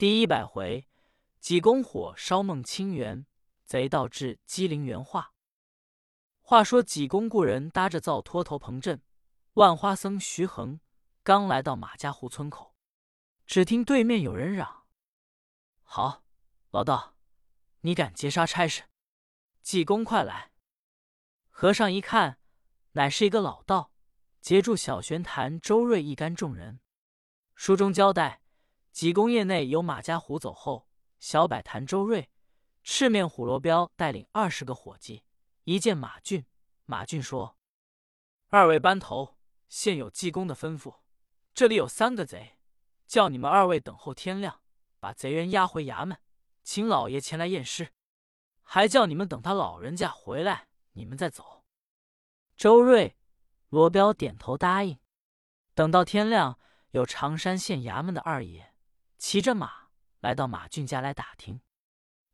第一百回，济公火烧孟清源，贼盗至鸡陵园化。话说济公故人搭着灶拖头彭镇、万花僧徐恒，刚来到马家湖村口，只听对面有人嚷：“好，老道，你敢劫杀差事？济公快来！”和尚一看，乃是一个老道，截住小玄坛周瑞一干众人。书中交代。济公业内有马家虎走后，小摆坛周瑞、赤面虎罗彪带领二十个伙计，一见马俊，马俊说：“二位班头，现有济公的吩咐，这里有三个贼，叫你们二位等候天亮，把贼人押回衙门，请老爷前来验尸，还叫你们等他老人家回来，你们再走。”周瑞、罗彪点头答应。等到天亮，有常山县衙门的二爷。骑着马来到马俊家来打听，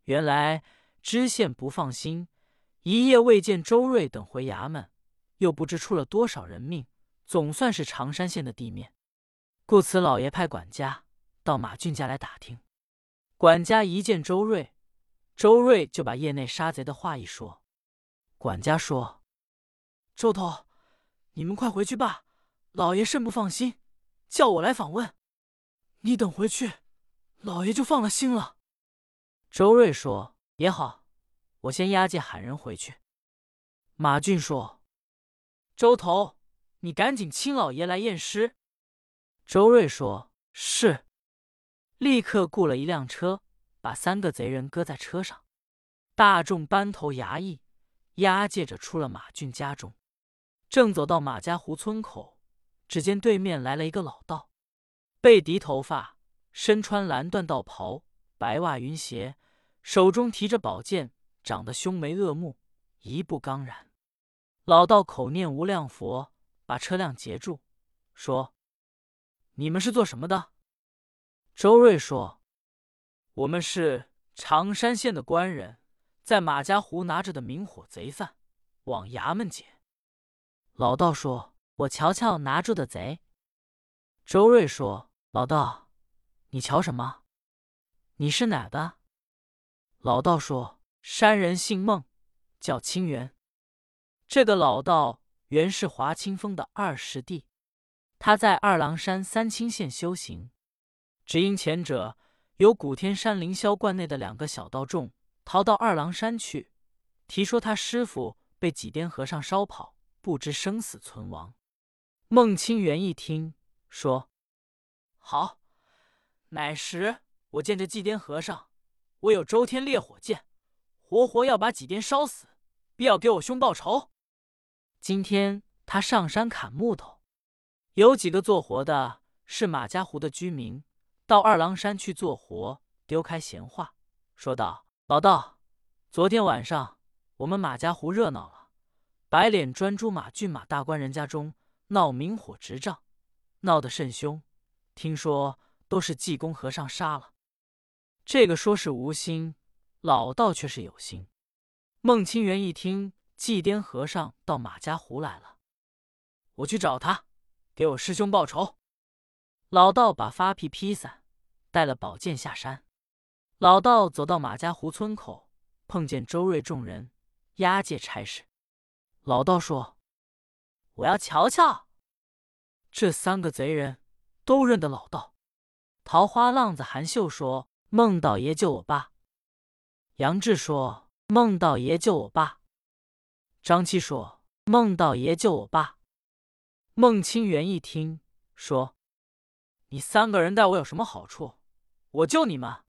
原来知县不放心，一夜未见周瑞等回衙门，又不知出了多少人命，总算是常山县的地面，故此老爷派管家到马俊家来打听。管家一见周瑞，周瑞就把业内杀贼的话一说。管家说：“周头，你们快回去吧，老爷甚不放心，叫我来访问。”你等回去，老爷就放了心了。周瑞说：“也好，我先押解喊人回去。”马俊说：“周头，你赶紧请老爷来验尸。”周瑞说：“是。”立刻雇了一辆车，把三个贼人搁在车上，大众班头衙役押解着出了马俊家中，正走到马家湖村口，只见对面来了一个老道。背低头发，身穿蓝缎道袍，白袜云鞋，手中提着宝剑，长得凶眉恶目，一步刚然。老道口念无量佛，把车辆截住，说：“你们是做什么的？”周瑞说：“我们是常山县的官人，在马家湖拿着的明火贼犯，往衙门解。”老道说：“我瞧瞧拿住的贼。”周瑞说。老道，你瞧什么？你是哪的？老道说：“山人姓孟，叫清源。这个老道原是华清峰的二师弟，他在二郎山三清县修行，只因前者有古天山凌霄观内的两个小道众逃到二郎山去，提说他师傅被几颠和尚烧跑，不知生死存亡。孟清源一听说。”好，乃时我见这祭颠和尚，我有周天烈火剑，活活要把几颠烧死，必要给我兄报仇。今天他上山砍木头，有几个做活的，是马家湖的居民，到二郎山去做活，丢开闲话，说道：“老道，昨天晚上我们马家湖热闹了，白脸专诸马郡马大官人家中闹明火执仗，闹得甚凶。”听说都是济公和尚杀了，这个说是无心，老道却是有心。孟清源一听济颠和尚到马家湖来了，我去找他，给我师兄报仇。老道把发皮披散，带了宝剑下山。老道走到马家湖村口，碰见周瑞众人押解差事。老道说：“我要瞧瞧这三个贼人。”都认得老道，桃花浪子韩秀说：“孟道爷救我爸。”杨志说：“孟道爷救我爸。”张七说：“孟道爷救我爸。”孟清源一听说：“你三个人待我有什么好处？我救你们。”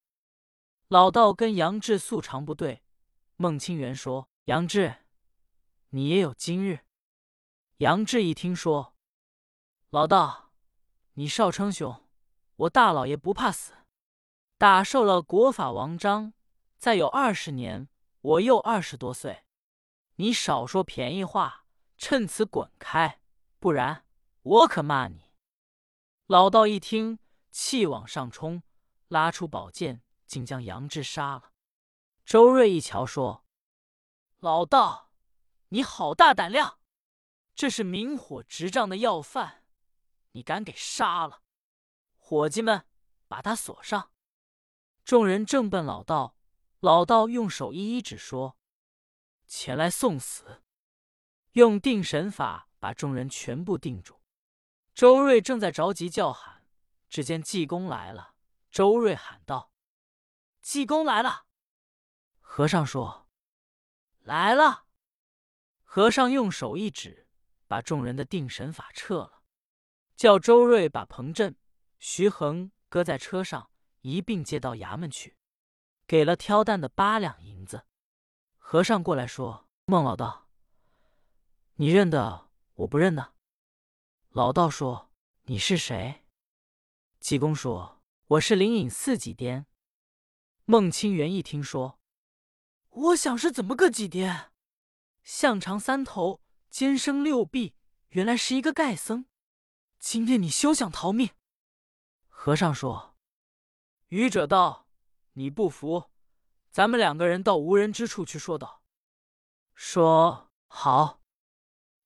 老道跟杨志素常不对。孟清源说：“杨志，你也有今日。”杨志一听说：“老道。”你少称雄，我大老爷不怕死。打受了国法王章，再有二十年，我又二十多岁。你少说便宜话，趁此滚开，不然我可骂你。老道一听，气往上冲，拉出宝剑，竟将杨志杀了。周瑞一瞧，说：“老道，你好大胆量！这是明火执仗的要犯。”你敢给杀了？伙计们，把他锁上。众人正奔老道，老道用手一一指说：“前来送死。”用定神法把众人全部定住。周瑞正在着急叫喊，只见济公来了。周瑞喊道：“济公来了！”和尚说：“来了。”和尚用手一指，把众人的定神法撤了，叫周瑞把彭振、徐恒搁在车上，一并接到衙门去，给了挑担的八两银子。和尚过来说：“孟老道，你认得我不认得？”老道说：“你是谁？”济公说：“我是灵隐寺几颠。”孟清源一听说，我想是怎么个几颠？象长三头，肩生六臂，原来是一个丐僧。今天你休想逃命！和尚说：“愚者道，你不服，咱们两个人到无人之处去说道。”说好，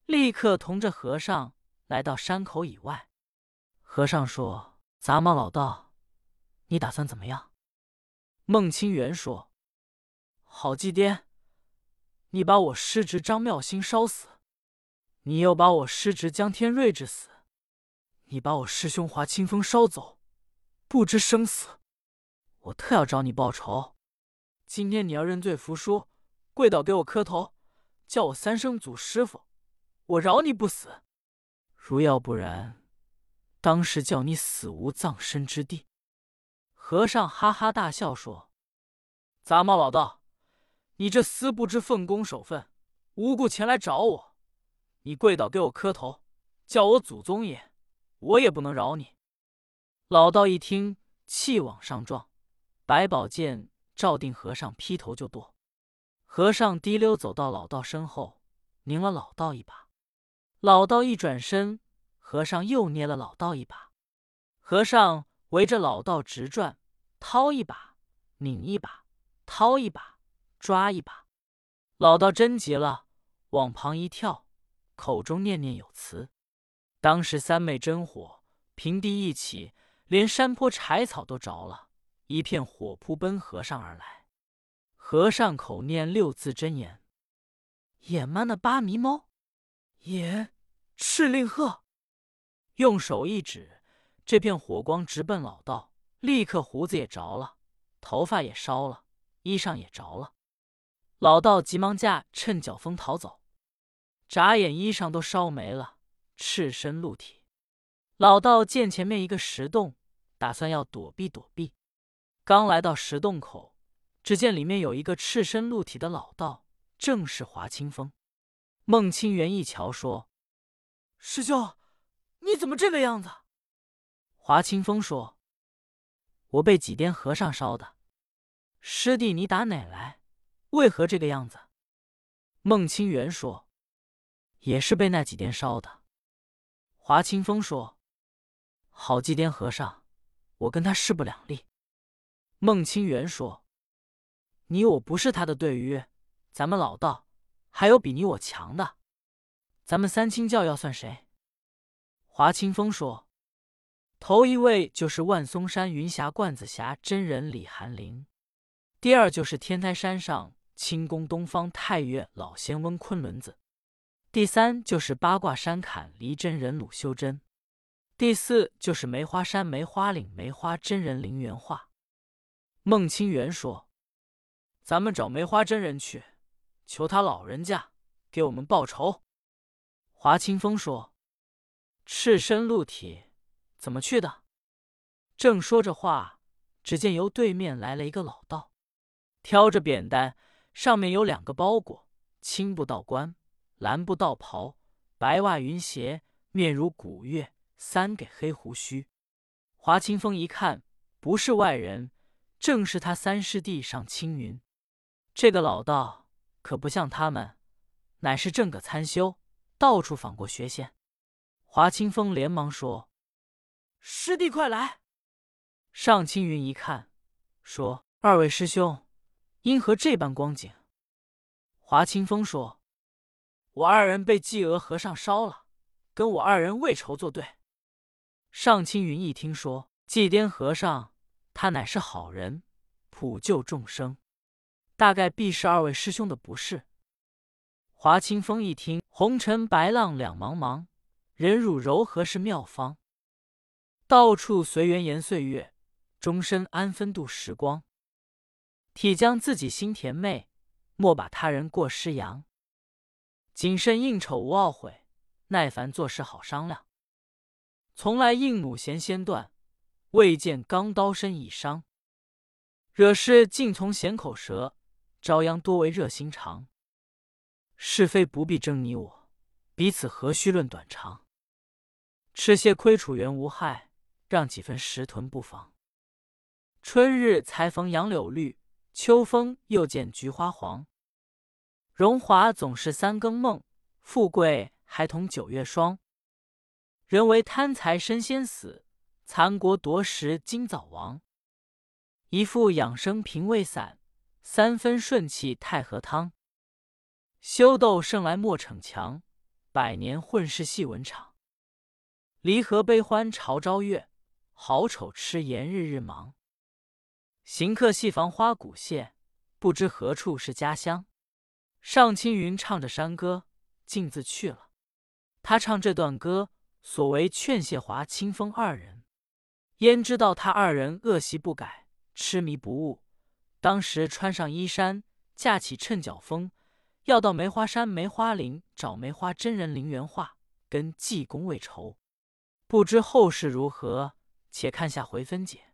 立刻同着和尚来到山口以外。和尚说：“杂毛老道，你打算怎么样？”孟清源说：“好祭颠。”你把我师侄张妙心烧死，你又把我师侄江天瑞治死，你把我师兄华清风烧走，不知生死，我特要找你报仇。今天你要认罪服输，跪倒给我磕头，叫我三声祖师傅，我饶你不死；如要不然，当时叫你死无葬身之地。和尚哈哈大笑说：“杂毛老道。”你这厮不知奉公守分，无故前来找我，你跪倒给我磕头，叫我祖宗爷，我也不能饶你。老道一听，气往上撞，百宝剑照定和尚劈头就剁。和尚滴溜走到老道身后，拧了老道一把。老道一转身，和尚又捏了老道一把。和尚围着老道直转，掏一把，拧一把，掏一把。抓一把，老道真急了，往旁一跳，口中念念有词。当时三昧真火，平地一起，连山坡柴草都着了，一片火扑奔和尚而来。和尚口念六字真言：“野蛮的八迷猫，也赤令鹤。”用手一指，这片火光直奔老道，立刻胡子也着了，头发也烧了，衣裳也着了。老道急忙架趁脚风逃走，眨眼衣裳都烧没了，赤身露体。老道见前面一个石洞，打算要躲避躲避。刚来到石洞口，只见里面有一个赤身露体的老道，正是华清风。孟清源一瞧，说：“师兄，你怎么这个样子？”华清风说：“我被几颠和尚烧的。师弟，你打哪来？”为何这个样子？孟清源说：“也是被那几颠烧的。”华清风说：“好祭奠和尚，我跟他势不两立。”孟清源说：“你我不是他的对鱼，咱们老道还有比你我强的，咱们三清教要算谁？”华清风说：“头一位就是万松山云霞罐子峡真人李寒林，第二就是天台山上。”清宫东方太岳老仙翁昆仑子，第三就是八卦山坎离真人鲁修真，第四就是梅花山梅花岭梅花真人林元化。孟清源说：“咱们找梅花真人去，求他老人家给我们报仇。”华清风说：“赤身露体，怎么去的？”正说着话，只见由对面来了一个老道，挑着扁担。上面有两个包裹：青布道冠、蓝布道袍、白袜云鞋，面如古月，三给黑胡须。华清风一看，不是外人，正是他三师弟上青云。这个老道可不像他们，乃是正个参修，到处访过学仙。华清风连忙说：“师弟快来！”上青云一看，说：“二位师兄。”因何这般光景？华清风说：“我二人被济娥和尚烧了，跟我二人为仇作对。”上青云一听说，济颠和尚他乃是好人，普救众生，大概必是二位师兄的不是。华清风一听，红尘白浪两茫茫，忍辱柔和是妙方。到处随缘言岁月，终身安分度时光。体将自己心甜美，莫把他人过失扬。谨慎应酬无懊悔，耐烦做事好商量。从来应弩弦先断，未见钢刀身已伤。惹事尽从险口舌，朝阳多为热心肠。是非不必争你我，彼此何须论短长？吃些亏楚原无害，让几分食屯不妨。春日才逢杨柳绿，秋风又见菊花黄。荣华总是三更梦，富贵还同九月霜。人为贪财身先死，残国夺食今早亡。一副养生平胃散，三分顺气太和汤。修斗胜来莫逞强，百年混世戏文场。离合悲欢朝朝月，好丑痴颜日日忙。行客戏房花鼓谢，不知何处是家乡。上青云唱着山歌，径自去了。他唱这段歌，所为劝谢华清风二人。焉知道他二人恶习不改，痴迷不悟。当时穿上衣衫，架起趁脚风。要到梅花山梅花林找梅花真人林元化，跟济公为仇。不知后事如何，且看下回分解。